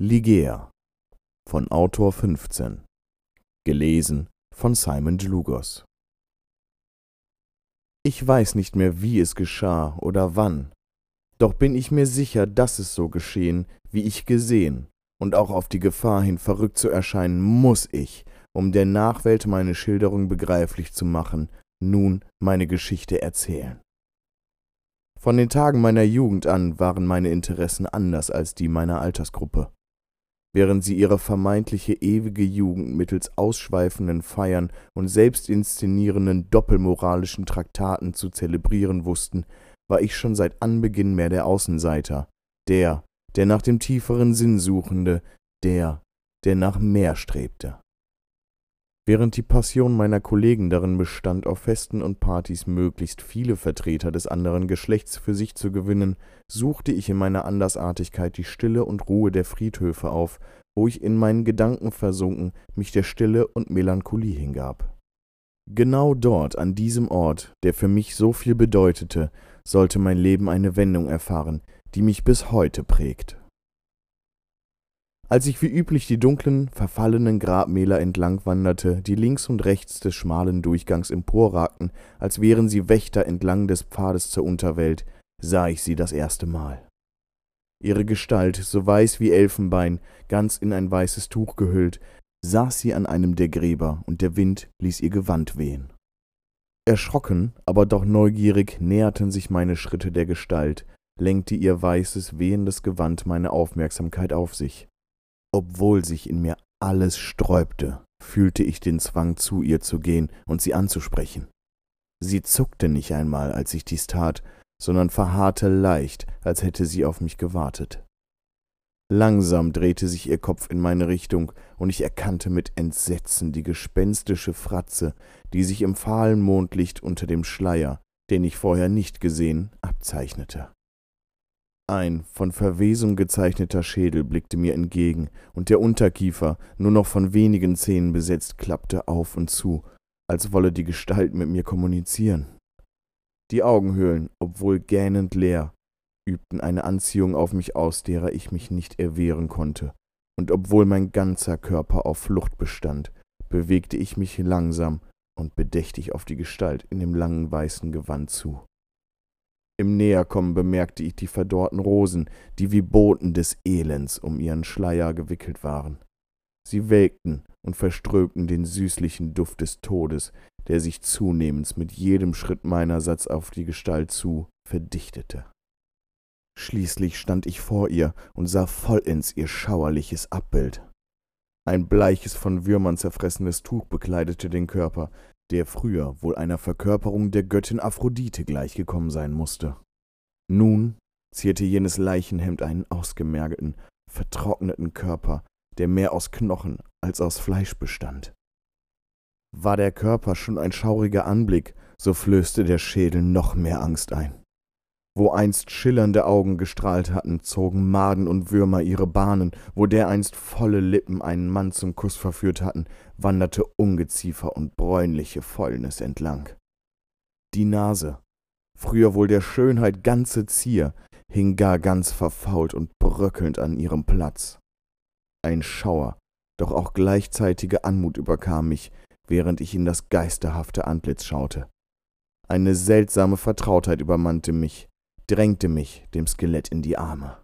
Ligea von Autor 15 Gelesen von Simon Dlugos Ich weiß nicht mehr, wie es geschah oder wann, doch bin ich mir sicher, dass es so geschehen, wie ich gesehen, und auch auf die Gefahr hin verrückt zu erscheinen muss ich, um der Nachwelt meine Schilderung begreiflich zu machen, nun meine Geschichte erzählen. Von den Tagen meiner Jugend an waren meine Interessen anders als die meiner Altersgruppe. Während sie ihre vermeintliche ewige Jugend mittels ausschweifenden Feiern und selbstinszenierenden doppelmoralischen Traktaten zu zelebrieren wussten, war ich schon seit Anbeginn mehr der Außenseiter, der, der nach dem tieferen Sinn suchende, der, der nach mehr strebte. Während die Passion meiner Kollegen darin bestand, auf Festen und Partys möglichst viele Vertreter des anderen Geschlechts für sich zu gewinnen, suchte ich in meiner Andersartigkeit die Stille und Ruhe der Friedhöfe auf, wo ich in meinen Gedanken versunken mich der Stille und Melancholie hingab. Genau dort, an diesem Ort, der für mich so viel bedeutete, sollte mein Leben eine Wendung erfahren, die mich bis heute prägt. Als ich wie üblich die dunklen, verfallenen Grabmäler entlang wanderte, die links und rechts des schmalen Durchgangs emporragten, als wären sie Wächter entlang des Pfades zur Unterwelt, sah ich sie das erste Mal. Ihre Gestalt, so weiß wie Elfenbein, ganz in ein weißes Tuch gehüllt, saß sie an einem der Gräber, und der Wind ließ ihr Gewand wehen. Erschrocken, aber doch neugierig näherten sich meine Schritte der Gestalt, lenkte ihr weißes, wehendes Gewand meine Aufmerksamkeit auf sich. Obwohl sich in mir alles sträubte, fühlte ich den Zwang, zu ihr zu gehen und sie anzusprechen. Sie zuckte nicht einmal, als ich dies tat, sondern verharrte leicht, als hätte sie auf mich gewartet. Langsam drehte sich ihr Kopf in meine Richtung, und ich erkannte mit Entsetzen die gespenstische Fratze, die sich im fahlen Mondlicht unter dem Schleier, den ich vorher nicht gesehen, abzeichnete. Ein von Verwesung gezeichneter Schädel blickte mir entgegen, und der Unterkiefer, nur noch von wenigen Zähnen besetzt, klappte auf und zu, als wolle die Gestalt mit mir kommunizieren. Die Augenhöhlen, obwohl gähnend leer, übten eine Anziehung auf mich aus, derer ich mich nicht erwehren konnte, und obwohl mein ganzer Körper auf Flucht bestand, bewegte ich mich langsam und bedächtig auf die Gestalt in dem langen weißen Gewand zu. Im Näherkommen bemerkte ich die verdorrten Rosen, die wie Boten des Elends um ihren Schleier gewickelt waren. Sie welkten und verströmten den süßlichen Duft des Todes, der sich zunehmend mit jedem Schritt meinerseits auf die Gestalt zu verdichtete. Schließlich stand ich vor ihr und sah vollends ihr schauerliches Abbild. Ein bleiches, von Würmern zerfressenes Tuch bekleidete den Körper, der früher wohl einer Verkörperung der Göttin Aphrodite gleichgekommen sein musste. Nun zierte jenes Leichenhemd einen ausgemergelten, vertrockneten Körper, der mehr aus Knochen als aus Fleisch bestand. War der Körper schon ein schauriger Anblick, so flößte der Schädel noch mehr Angst ein. Wo einst schillernde Augen gestrahlt hatten, zogen Maden und Würmer ihre Bahnen, wo dereinst volle Lippen einen Mann zum Kuss verführt hatten, wanderte Ungeziefer und bräunliche Fäulnis entlang. Die Nase, früher wohl der Schönheit ganze Zier, hing gar ganz verfault und bröckelnd an ihrem Platz. Ein Schauer, doch auch gleichzeitige Anmut überkam mich, während ich in das geisterhafte Antlitz schaute. Eine seltsame Vertrautheit übermannte mich, drängte mich dem Skelett in die Arme.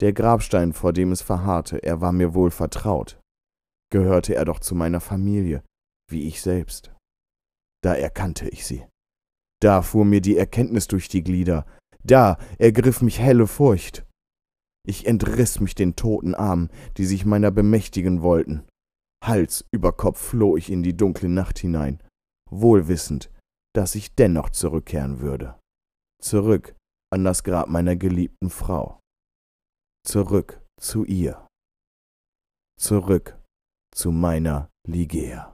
Der Grabstein, vor dem es verharrte, er war mir wohl vertraut. Gehörte er doch zu meiner Familie, wie ich selbst. Da erkannte ich sie. Da fuhr mir die Erkenntnis durch die Glieder, da ergriff mich helle Furcht. Ich entriss mich den toten Armen, die sich meiner bemächtigen wollten. Hals über Kopf floh ich in die dunkle Nacht hinein, wohlwissend, dass ich dennoch zurückkehren würde zurück an das Grab meiner geliebten Frau, zurück zu ihr, zurück zu meiner Ligea.